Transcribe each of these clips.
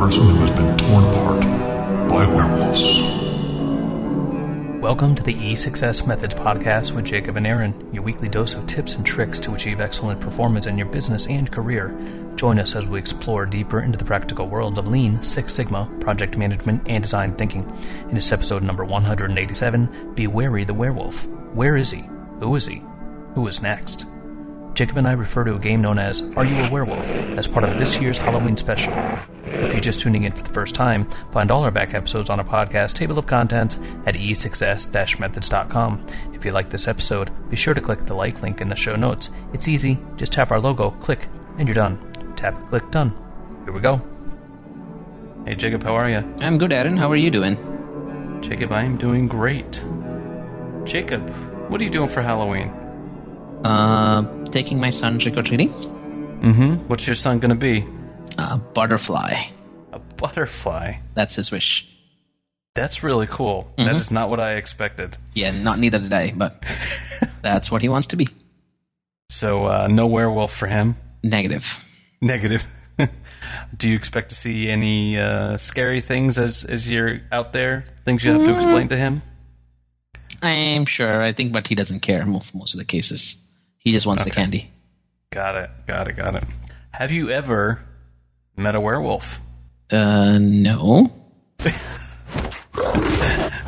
person who has been torn apart by werewolves. Welcome to the E-Success Methods podcast with Jacob and Aaron, your weekly dose of tips and tricks to achieve excellent performance in your business and career. Join us as we explore deeper into the practical world of Lean, Six Sigma, project management, and design thinking. In this episode number 187, be wary the werewolf. Where is he? Who is he? Who is next? Jacob and I refer to a game known as Are You a Werewolf as part of this year's Halloween special. If you're just tuning in for the first time, find all our back episodes on our podcast table of contents at esuccess-methods.com. If you like this episode, be sure to click the like link in the show notes. It's easy, just tap our logo, click, and you're done. Tap, click, done. Here we go. Hey Jacob, how are you? I'm good, Aaron. How are you doing? Jacob, I am doing great. Jacob, what are you doing for Halloween? Uh, taking my son trick or treating. Mm-hmm. What's your son gonna be? A butterfly. A butterfly. That's his wish. That's really cool. That is not what I expected. Yeah, not neither did I, but that's what he wants to be. So uh, no werewolf for him. Negative. Negative. Do you expect to see any uh, scary things as as you're out there? Things you have to explain to him? I'm sure. I think, but he doesn't care most most of the cases. He just wants the candy. Got it. Got it. Got it. Have you ever met a werewolf? Uh, no.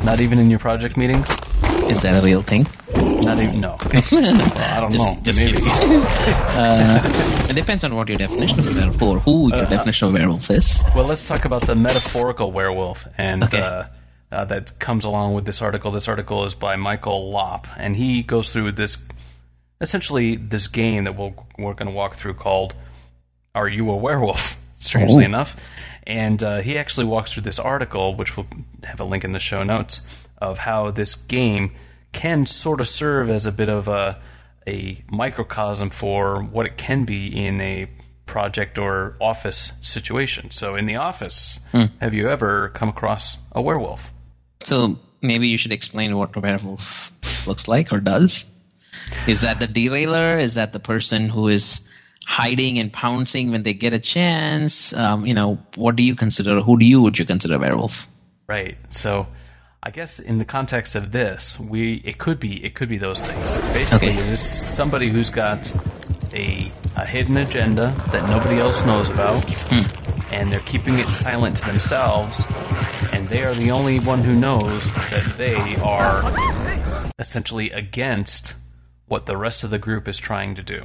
Not even in your project meetings? Is that a real thing? Not even. No. Well, I don't Just- know. just Maybe. kidding. It depends on what your definition of a werewolf or who your definition of a werewolf is. Well, let's talk about the metaphorical werewolf, and Okay. uh, uh, that comes along with this article. This article is by Michael Lopp, and he goes through this essentially this game that we'll, we're going to walk through called "Are You a Werewolf?" Strangely Oh. enough, and uh, he actually walks through this article, which we'll have a link in the show notes, of how this game can sort of serve as a bit of a a microcosm for what it can be in a project or office situation. So, in the office, have you ever come across a werewolf? So maybe you should explain what a werewolf looks like or does. Is that the derailer? Is that the person who is hiding and pouncing when they get a chance? Um, you know, what do you consider? Who do you would you consider werewolf? Right. So, I guess in the context of this, we it could be it could be those things. Basically, Okay. there's somebody who's got a a hidden agenda that nobody else knows about, and they're keeping it silent to themselves, and they are the only one who knows that they are essentially against what the rest of the group is trying to do.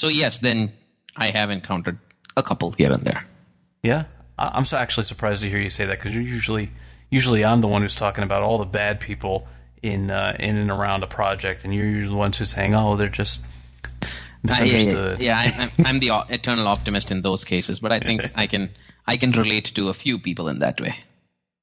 So yes, then I have encountered a couple here and there. Yeah, I'm so actually surprised to hear you say that because you're usually usually I'm the one who's talking about all the bad people in uh, in and around a project, and you're usually the ones who's saying, "Oh, they're just Uh, yeah, misunderstood." yeah, yeah. I, I'm, I'm the eternal optimist in those cases, but I think I can I can relate to a few people in that way.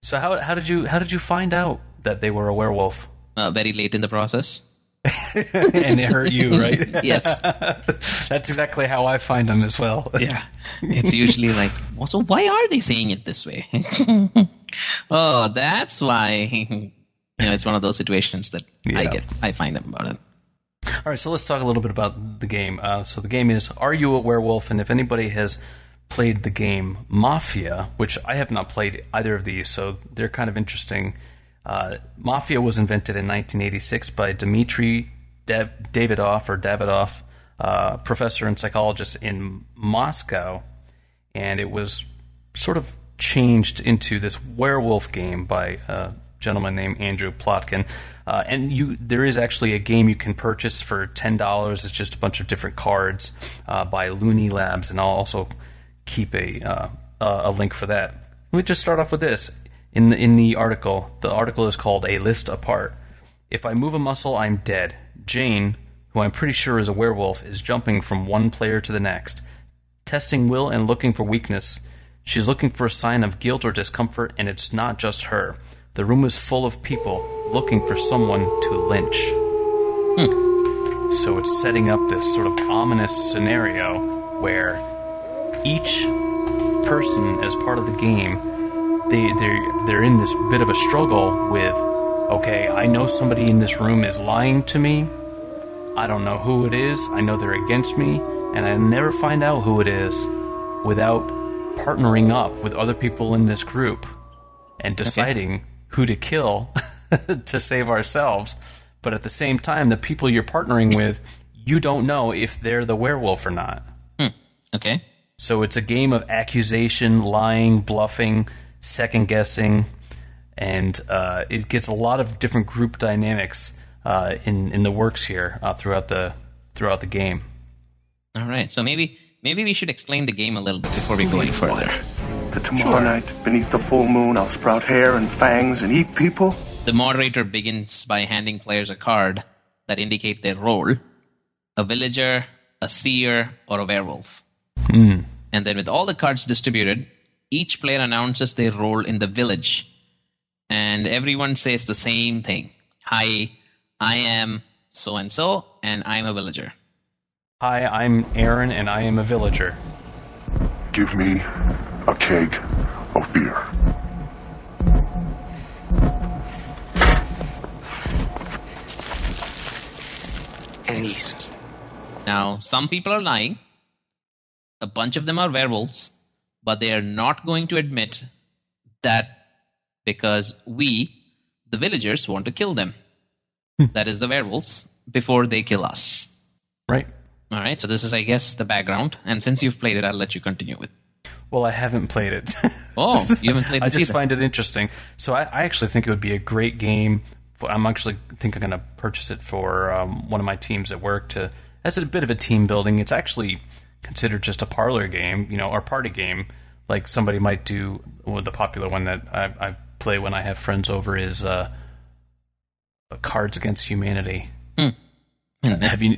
So how how did you how did you find out that they were a werewolf Uh, very late in the process. and it hurt you, right? Yes. That's exactly how I find them as well. Yeah. It's usually like, well, so why are they saying it this way? oh, that's why. you know, it's one of those situations that I get, I find them about it. All right, so let's talk a little bit about the game. Uh, so the game is Are You a Werewolf? And if anybody has played the game Mafia, which I have not played either of these, so they're kind of interesting. Uh, Mafia was invented in 1986 by Dmitry Dav- Davidoff or Davidoff, uh, professor and psychologist in Moscow, and it was sort of changed into this werewolf game by a gentleman named Andrew Plotkin. Uh, and you, there is actually a game you can purchase for ten dollars. It's just a bunch of different cards uh, by Looney Labs, and I'll also keep a uh, a link for that. Let me just start off with this. In the in the article, the article is called "A List Apart." If I move a muscle, I'm dead. Jane, who I'm pretty sure is a werewolf, is jumping from one player to the next testing will and looking for weakness. She's looking for a sign of guilt or discomfort, and it's not just her. The room is full of people looking for someone to lynch. Hmm. So it's setting up this sort of ominous scenario where each person, as part of the game, they they're they're in this bit of a struggle with okay, I know somebody in this room is lying to me. I don't know who it is. I know they're against me, and I never find out who it is without partnering up with other people in this group and deciding who to kill to save ourselves. But at the same time, the people you're partnering with, you don't know if they're the werewolf or not. Hmm. Okay. So it's a game of accusation, lying, bluffing, second guessing, and uh, it gets a lot of different group dynamics uh, in in the works here uh, throughout the throughout the game. All right. So maybe maybe we should explain the game a little bit before we go any further. That tomorrow night, beneath the full moon, I'll sprout hair and fangs and eat people? The moderator begins by handing players a card that indicate their role: a villager, a seer, or a werewolf. And then with all the cards distributed, each player announces their role in the village. And everyone says the same thing. Hi, I am so and so, and I'm a villager. Hi, I'm Aaron, and I am a villager. Give me a keg of beer. And east. Now, some people are lying. A bunch of them are werewolves, but they are not going to admit that because we, the villagers, want to kill them. that is the werewolves before they kill us. Right. All right, so this is, I guess, the background. And since you've played it, I'll let you continue with. Well, I haven't played it. Oh, you haven't played I just either. find it interesting. So I, I actually think it would be a great game. For, I'm actually think I'm going to purchase it for um, one of my teams at work to as a bit of a team building. It's actually considered just a parlor game, you know, or party game, like somebody might do. Well, the popular one that I, I play when I have friends over is uh, Cards Against Humanity. Hmm. Hmm. Uh, have you?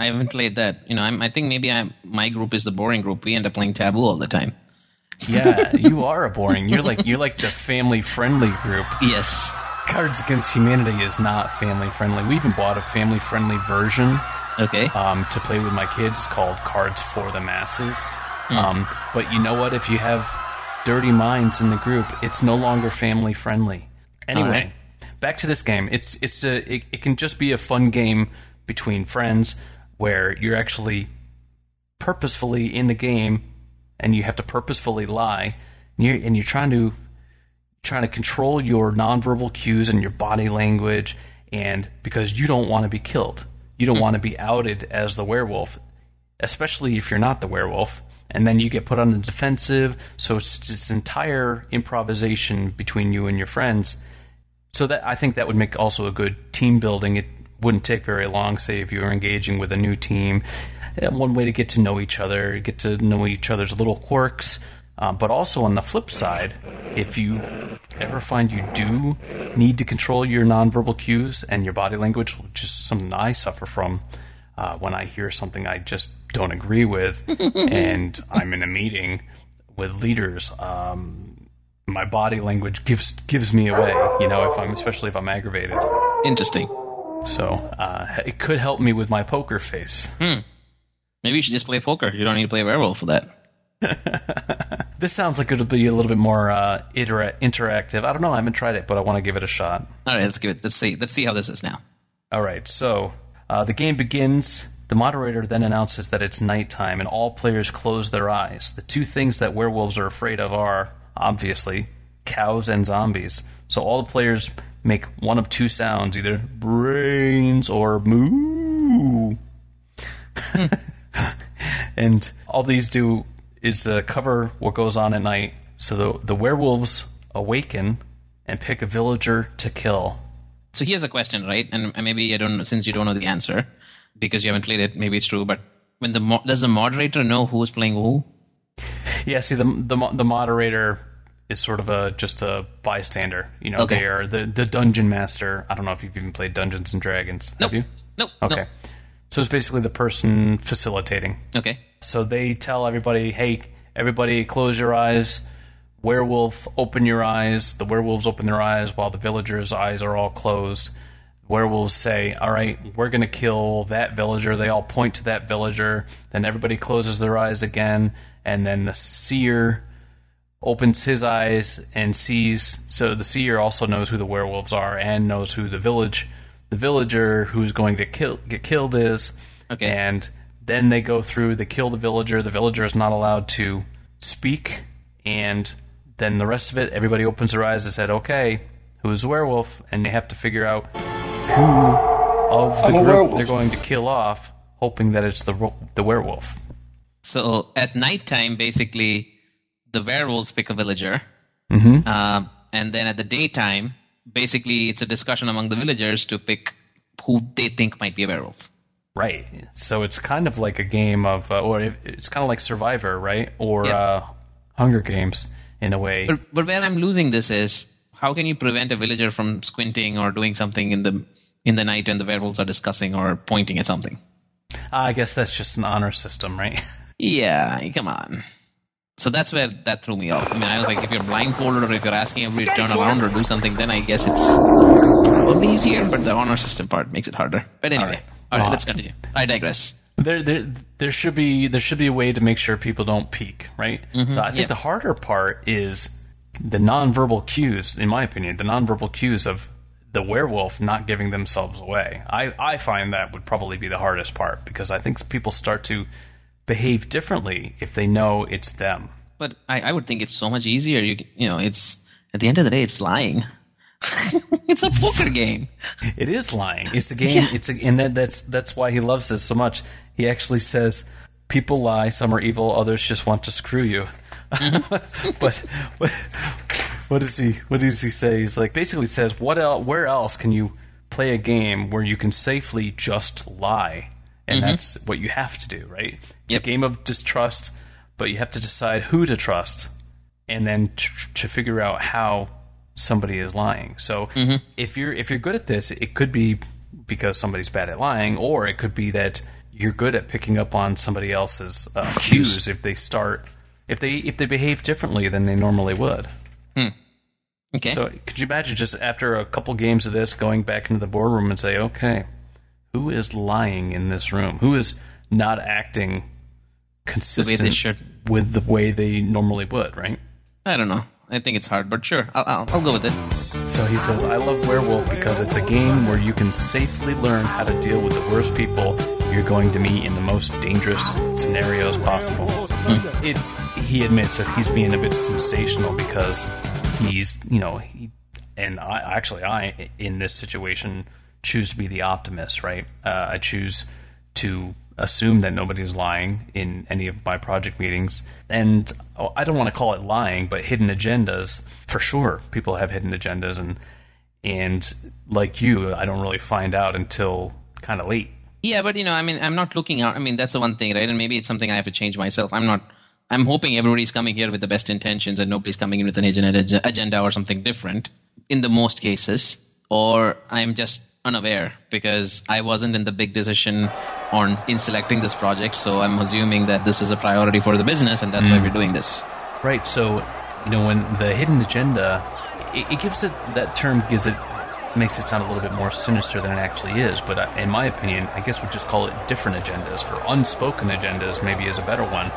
I haven't played that. You know, I'm, I think maybe I'm, my group is the boring group. We end up playing Taboo all the time. Yeah, you are a boring. You're like you're like the family friendly group. Yes. Cards Against Humanity is not family friendly. We even bought a family friendly version Okay. um, to play with my kids. It's called Cards for the Masses. Um, but you know what? If you have dirty minds in the group, it's no longer family friendly. Anyway, Alright. back to this game. It's it's a it, it can just be a fun game between friends where you're actually purposefully in the game and you have to purposefully lie and you're, and you're trying to trying to control your nonverbal cues and your body language and because you don't want to be killed you don't hmm. want to be outed as the werewolf especially if you're not the werewolf and then you get put on the defensive so it's this entire improvisation between you and your friends so that I think that would make also a good team building. It wouldn't take very long, say if you were engaging with a new team. One way to get to know each other, get to know each other's little quirks. Um, but also on the flip side, if you ever find you do need to control your nonverbal cues and your body language, which is something I suffer from uh, when I hear something I just don't agree with, and I'm in a meeting with leaders, um, my body language gives gives me away. You know, if I'm especially if I'm aggravated. Interesting. So uh, it could help me with my poker face. Maybe you should just play poker. You don't need to play werewolf for that. This sounds like it'll be a little bit more uh, itera- interactive. I don't know. I haven't tried it, but I want to give it a shot. All right, let's give it. Let's see. Let's see how this is now. All right, so uh, the game begins. The moderator then announces that it's nighttime and all players close their eyes. The two things that werewolves are afraid of are, obviously, cows and zombies. So all the players make one of two sounds either brains or moo. and all these do is uh, cover what goes on at night. So the, the werewolves awaken and pick a villager to kill. So here's a question, right? And maybe I don't know since you don't know the answer because you haven't played it. Maybe it's true, but when the mo- does the moderator know who's playing who? Yeah, see, the the the moderator is sort of a just a bystander. You know, Okay. they are the the dungeon master. I don't know if you've even played Dungeons and Dragons. Nope. Have you? Nope. Okay. So it's basically the person facilitating. Okay. So they tell everybody, "Hey, everybody, close your eyes." Werewolf, open your eyes. The werewolves open their eyes while the villagers' eyes are all closed. Werewolves say, "All right, we're going to kill that villager." They all point to that villager. Then everybody closes their eyes again, and then the seer opens his eyes and sees. So the seer also knows who the werewolves are and knows who the village, the villager who's going to kill get killed is. Okay. And then they go through. They kill the villager. The villager is not allowed to speak, and then the rest of it, everybody opens their eyes and said, "Okay, who's the werewolf?" And they have to figure out who of the I'm group werewolf. they're going to kill off, hoping that it's the the werewolf. So at nighttime, basically, the werewolves pick a villager, Mm-hmm. um, and then at the daytime, basically, it's a discussion among the villagers to pick who they think might be a werewolf. Right. So it's kind of like a game of, uh, or it's kind of like Survivor, right? Or Yeah. uh, Hunger Games in a way. But, but where I'm losing this is how can you prevent a villager from squinting or doing something in the in the night when the werewolves are discussing or pointing at something? I guess that's just an honor system, right? Yeah, come on. So that's where that threw me off. I mean, I was like, if you're blindfolded or if you're asking everybody to turn around or do something, then I guess it's a little easier. But the honor system part makes it harder. But anyway, all right. right, Well, let's continue. I digress. There, there, there should be there should be a way to make sure people don't peek, right? Mm-hmm. I think yeah. the harder part is the nonverbal cues, in my opinion, the nonverbal cues of the werewolf not giving themselves away. I, I find that would probably be the hardest part because I think people start to behave differently if they know it's them. But I, I would think it's so much easier. You you know, it's at the end of the day, it's lying. it's a poker game. It is lying. It's a game. Yeah. It's a, and that, that's that's why he loves this so much. He actually says, "People lie. Some are evil. Others just want to screw you." Mm-hmm. but what, what does he? What does he say? He's like basically says, "What else? Where else can you play a game where you can safely just lie?" And mm-hmm. that's what you have to do, right? It's Yep. a game of distrust, but you have to decide who to trust and then tr- to figure out how somebody is lying. So mm-hmm. if you're if you're good at this, it could be because somebody's bad at lying, or it could be that you're good at picking up on somebody else's uh, cues if they start if they if they behave differently than they normally would. Hmm. Okay. So could you imagine just after a couple games of this going back into the boardroom and say, okay, who is lying in this room? Who is not acting consistent should. with the way they normally would, right? I don't know. I think it's hard, but sure, I'll, I'll, I'll go with it. So he says, I love Werewolf because it's a game where you can safely learn how to deal with the worst people you're going to meet in the most dangerous scenarios possible. Hmm. It's he admits that he's being a bit sensational because he's, you know, he and I actually I in this situation choose to be the optimist, right? Uh, I choose to assume that nobody's lying in any of my project meetings. And oh, I don't want to call it lying, but hidden agendas, for sure. People have hidden agendas and and like you, I don't really find out until kind of late. Yeah, but you know, I mean, I'm not looking out. I mean, that's the one thing, right? And maybe it's something I have to change myself. I'm not. I'm hoping everybody's coming here with the best intentions and nobody's coming in with an agenda, agenda or something different. In the most cases, or I'm just unaware because I wasn't in the big decision on in selecting this project. So I'm assuming that this is a priority for the business, and that's why we're doing this. Right. So, you know, when the hidden agenda, it, it gives it that term gives it makes it sound a little bit more sinister than it actually is. But uh, in my opinion, I guess we'd just call it different agendas or unspoken agendas. Maybe is a better one,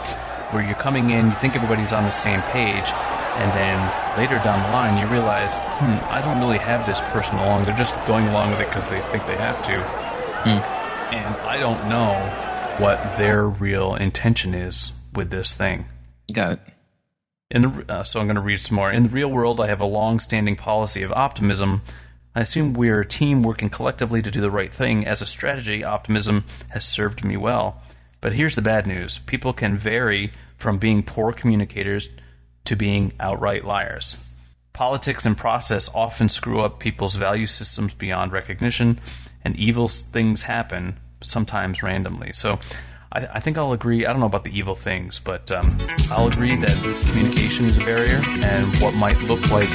where you're coming in, you think everybody's on the same page, and then later down the line you realize, hmm, I don't really have this person along. They're just going along with it because they think they have to, and I don't know what their real intention is with this thing. Got it. In the, uh, so I'm going to read some more. In the real world, I have a long-standing policy of optimism. I assume we are a team working collectively to do the right thing. As a strategy, optimism has served me well. But here's the bad news: people can vary from being poor communicators to being outright liars. Politics and process often screw up people's value systems beyond recognition, and evil things happen sometimes randomly. So, I, I think I'll agree. I don't know about the evil things, but um, I'll agree that communication is a barrier, and what might look like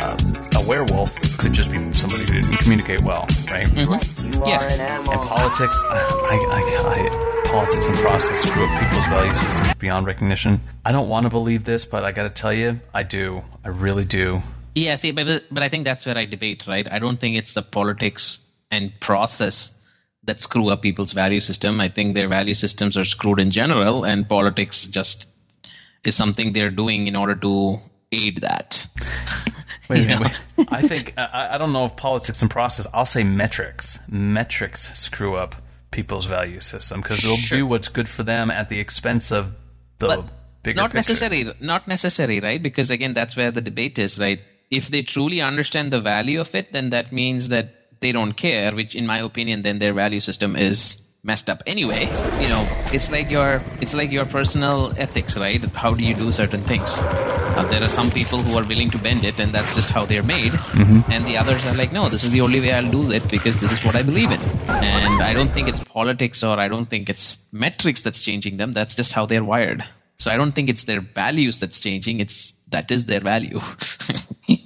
um, a werewolf could just be somebody who didn't communicate well, right? Yeah. And politics, I, I, I, politics and process screw up people's value systems beyond recognition. I don't want to believe this, but I got to tell you, I do. I really do. Yeah, see, but but I think that's where I debate, right? I don't think it's the politics and process that screw up people's value system. I think their value systems are screwed in general, and politics just is something they're doing in order to aid that. Wait a minute. Wait. I think I, I don't know if politics and process. I'll say metrics. Metrics screw up people's value system because they'll Sure. do what's good for them at the expense of the But bigger not picture. necessary not necessary right because again that's where the debate is right if they truly understand the value of it then that means that they don't care which in my opinion then their value system is messed up. Anyway you know it's like your it's like your personal ethics right? How do you do certain things? Uh, there are some people who are willing to bend it and that's just how they're made. And the others are like no this is the only way i'll do it because this is what i believe in. And i don't think it's politics or i don't think it's metrics that's changing them. That's just how they're wired. So I don't think it's their values that's changing. It's that is their value.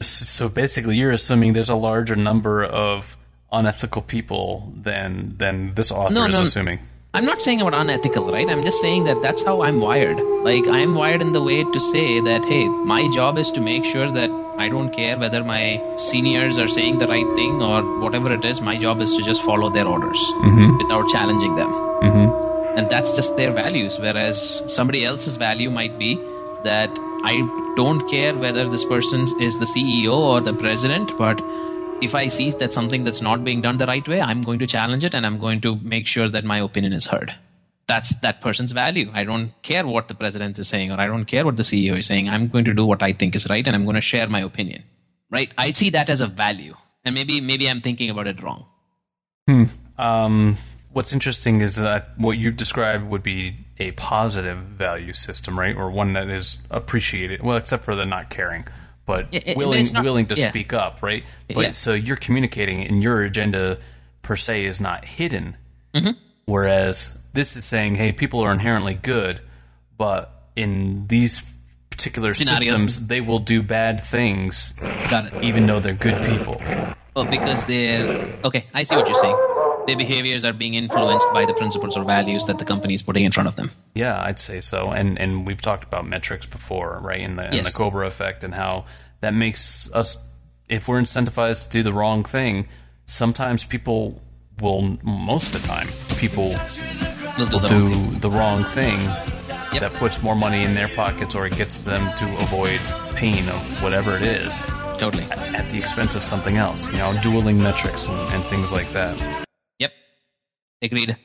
So basically, you're assuming there's a larger number of unethical people than than this author No, is no. assuming. I'm not saying about unethical, right? I'm just saying that that's how I'm wired. Like I'm wired in the way to say that hey, my job is to make sure that I don't care whether my seniors are saying the right thing or whatever it is. My job is to just follow their orders mm-hmm. without challenging them. Mm-hmm. and that's just their values whereas somebody else's value might be that i don't care whether this person is the ceo or the president but if i see that something that's not being done the right way i'm going to challenge it and i'm going to make sure that my opinion is heard. That's that person's value. I don't care what the president is saying or i don't care what the ceo is saying. I'm going to do what i think is right and i'm going to share my opinion right? I see that as a value. And maybe maybe i'm thinking about it wrong. Um, what's interesting is that what you described would be a positive value system, right? Or one that is appreciated. Well, except for the not caring, but it- willing not- willing to yeah. speak up, right? But Yeah. so you're communicating, and your agenda per se is not hidden. Mm-hmm. Whereas this is saying, hey, people are inherently good, but in these particular Scenarios. systems, they will do bad things, got it even though they're good people. Oh, because they're okay. I see what you're saying. Their behaviors are being influenced by the principles or values that the company is putting in front of them. Yeah, I'd say so. And and we've talked about metrics before, right? In the in the Cobra effect and how that makes us if we're incentivized to do the wrong thing, sometimes people will most of the time people They'll do the wrong do thing. the wrong thing Yep. that puts more money in their pockets or it gets them to avoid pain of whatever it is Totally. at the expense of something else, you know, dueling metrics and, and things like that. Agreed.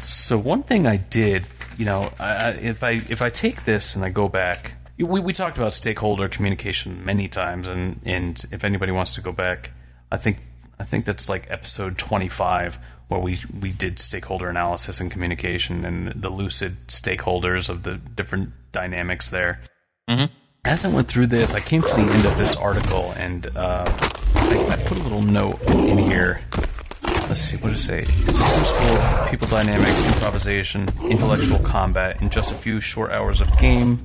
So one thing I did, you know, I, if I if I take this and I go back, we we talked about stakeholder communication many times, and and if anybody wants to go back, I think I think that's like episode twenty five where we we did stakeholder analysis and communication and the lucid stakeholders of the different dynamics there. As I went through this, I came to the end of this article, and uh, I, I put a little note in here let's see, what does it say? It's a crucible of people dynamics, improvisation, intellectual combat. In just a few short hours of game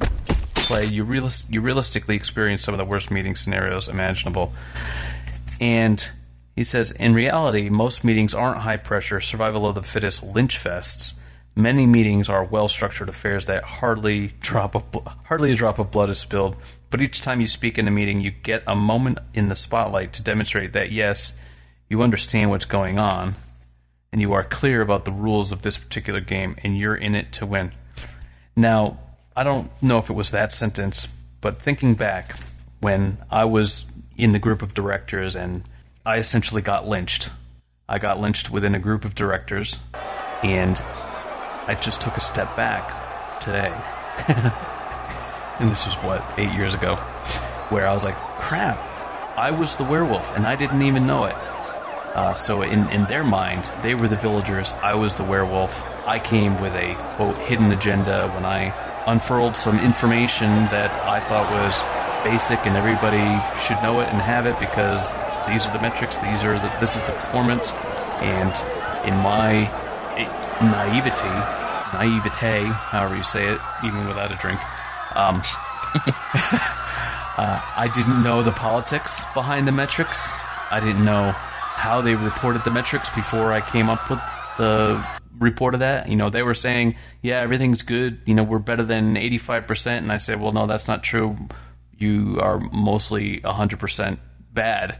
play, you, realis- you realistically experience some of the worst meeting scenarios imaginable. And he says, in reality, most meetings aren't high pressure, survival of the fittest lynch fests. Many meetings are well structured affairs that hardly drop of bl- hardly a drop of blood is spilled. But each time you speak in a meeting, you get a moment in the spotlight to demonstrate that yes, you understand what's going on, and you are clear about the rules of this particular game, and you're in it to win. Now, I don't know if it was that sentence, but thinking back when I was in the group of directors and I essentially got lynched. I got lynched within a group of directors, and I just took a step back today. and this was what, eight years ago, where I was like, crap, I was the werewolf, and I didn't even know it. Uh, so in, in their mind, they were the villagers. I was the werewolf. I came with a quote hidden agenda when I unfurled some information that I thought was basic and everybody should know it and have it because these are the metrics. These are the, this is the performance. And in my naivety, naivete, however you say it, even without a drink, um, uh, I didn't know the politics behind the metrics. I didn't know how they reported the metrics before I came up with the report of that. You know, they were saying, yeah, everything's good. You know, we're better than 85%. And I said, well, no, that's not true. You are mostly 100% bad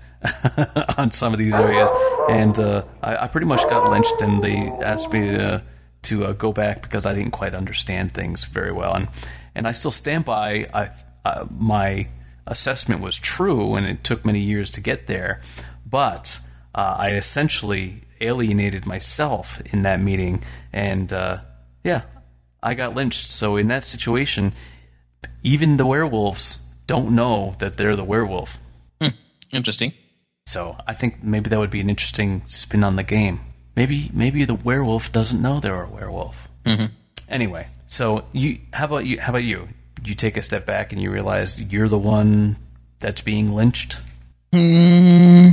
on some of these areas. And uh, I, I pretty much got lynched, and they asked me to, to uh, go back because I didn't quite understand things very well. And and I still stand by I, uh, my assessment was true, and it took many years to get there. But uh, I essentially alienated myself in that meeting, and uh, yeah, I got lynched. So in that situation, even the werewolves don't know that they're the werewolf. Hmm. Interesting. So I think maybe that would be an interesting spin on the game. Maybe maybe the werewolf doesn't know they're a werewolf. Mm-hmm. Anyway, so you how about you? How about you? You take a step back and you realize you're the one that's being lynched. Hmm.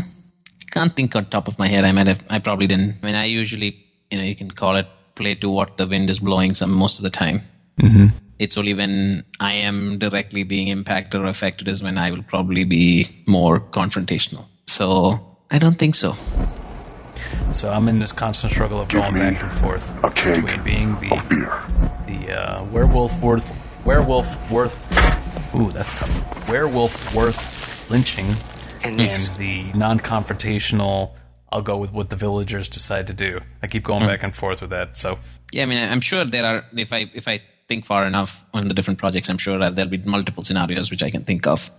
Can't think on top of my head. I might have. I probably didn't. I mean, I usually, you know, you can call it play to what the wind is blowing. Some most of the time. Mm-hmm. It's only when I am directly being impacted or affected is when I will probably be more confrontational. So I don't think so. So I'm in this constant struggle of Give going back and forth between being the the uh, werewolf worth werewolf worth. Ooh, that's tough. Werewolf worth lynching and the mm-hmm. non-confrontational. I'll go with what the villagers decide to do. I keep going mm-hmm. back and forth with that. So Yeah, I mean, I'm sure there are. If I if I think far enough on the different projects, I'm sure that there'll be multiple scenarios which I can think of.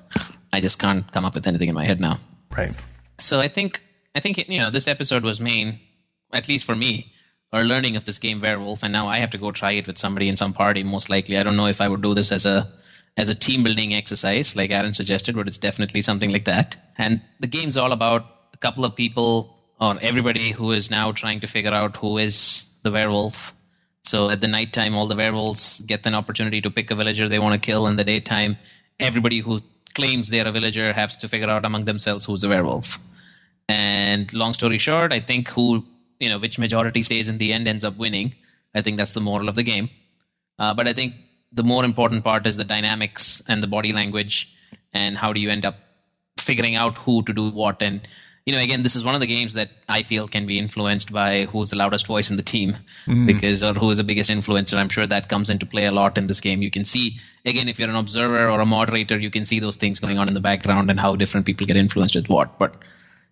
I just can't come up with anything in my head now. right. So I think I think you know this episode was main, at least for me, or learning of this game Werewolf, and now I have to go try it with somebody in some party. Most likely, I don't know if I would do this as a as a team building exercise like Aaron suggested, but it's definitely something like that. And the game's all about a couple of people or everybody who is now trying to figure out who is the werewolf. So at the nighttime, all the werewolves get an opportunity to pick a villager they want to kill. In the daytime, everybody who claims they're a villager has to figure out among themselves who's the werewolf. And long story short, I think who you know which majority stays in the end ends up winning. I think that's the moral of the game. Uh, but I think the more important part is the dynamics and the body language, and how do you end up figuring out who to do what. And you know, again, this is one of the games that I feel can be influenced by who's the loudest voice in the team, because or who is the biggest influencer. I'm sure that comes into play a lot in this game. You can see again if you're an observer or a moderator, you can see those things going on in the background and how different people get influenced with what. But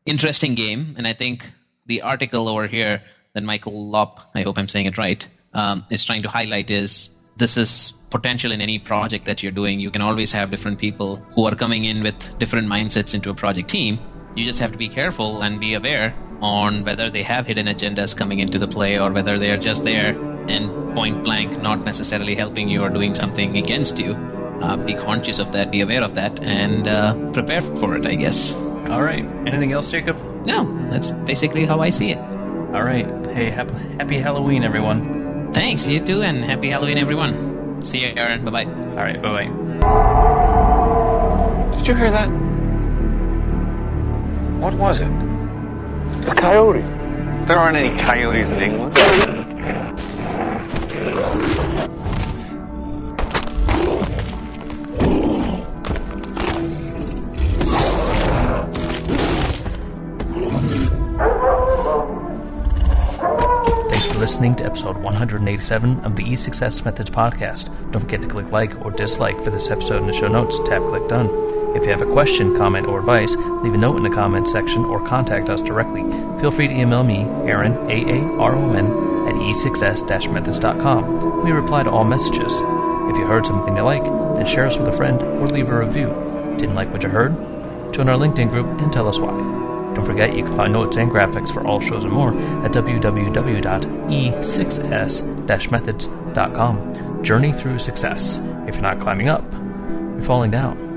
interesting game, and I think the article over here that Michael Lopp, I hope I'm saying it right, um, is trying to highlight is this is potential in any project that you're doing. You can always have different people who are coming in with different mindsets into a project team. You just have to be careful and be aware on whether they have hidden agendas coming into the play or whether they are just there and point blank, not necessarily helping you or doing something against you. Uh, be conscious of that, be aware of that, and uh, prepare for it, I guess. All right. Anything else, Jacob? No, that's basically how I see it. All right. Hey, happy, happy Halloween, everyone. Thanks, you too, and happy Halloween, everyone. See you, Aaron. Bye bye. All right. Bye bye. Did you hear that? What was it? A coyote. There aren't any coyotes in England. Listening to episode 187 of the E6S Methods podcast. Don't forget to click like or dislike for this episode in the show notes. Tap click done. If you have a question, comment, or advice, leave a note in the comments section or contact us directly. Feel free to email me, Aaron, A-A-R-O-N, at e6s-methods.com. We reply to all messages. If you heard something you like, then share us with a friend or leave a review. Didn't like what you heard? Join our LinkedIn group and tell us why. Don't forget you can find notes and graphics for all shows and more at www.e6s-methods.com. Journey through success. If you're not climbing up, you're falling down.